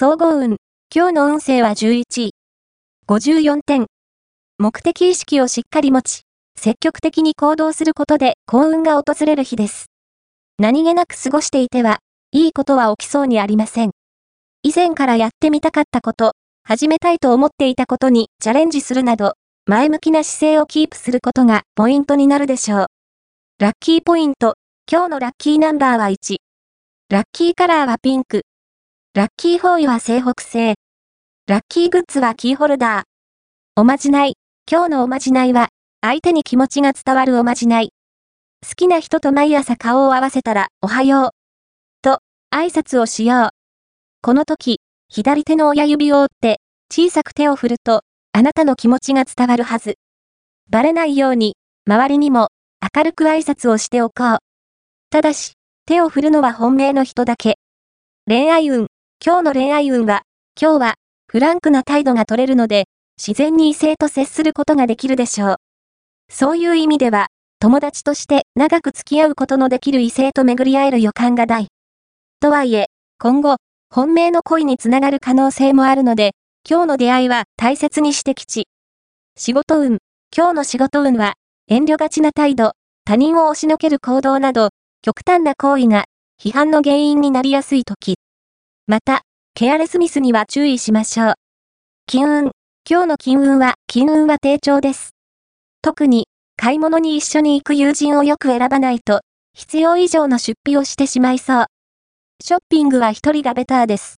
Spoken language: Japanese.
総合運。今日の運勢は11位。54点。目的意識をしっかり持ち、積極的に行動することで幸運が訪れる日です。何気なく過ごしていては、いいことは起きそうにありません。以前からやってみたかったこと、始めたいと思っていたことにチャレンジするなど、前向きな姿勢をキープすることがポイントになるでしょう。ラッキーポイント。今日のラッキーナンバーは1。ラッキーカラーはピンク。ラッキーフォーイは西北西。ラッキーグッズはキーホルダー。おまじない。今日のおまじないは、相手に気持ちが伝わるおまじない。好きな人と毎朝顔を合わせたら、おはよう。と、挨拶をしよう。この時、左手の親指を折って、小さく手を振ると、あなたの気持ちが伝わるはず。バレないように、周りにも、明るく挨拶をしておこう。ただし、手を振るのは本命の人だけ。恋愛運。今日の恋愛運は、今日は、フランクな態度が取れるので、自然に異性と接することができるでしょう。そういう意味では、友達として長く付き合うことのできる異性と巡り合える予感が大。とはいえ、今後、本命の恋につながる可能性もあるので、今日の出会いは大切にしてきち。仕事運。今日の仕事運は、遠慮がちな態度、他人を押しのける行動など、極端な行為が、批判の原因になりやすい時。また、ケアレスミスには注意しましょう。金運。今日の金運は、金運は低調です。特に、買い物に一緒に行く友人をよく選ばないと、必要以上の出費をしてしまいそう。ショッピングは一人がベターです。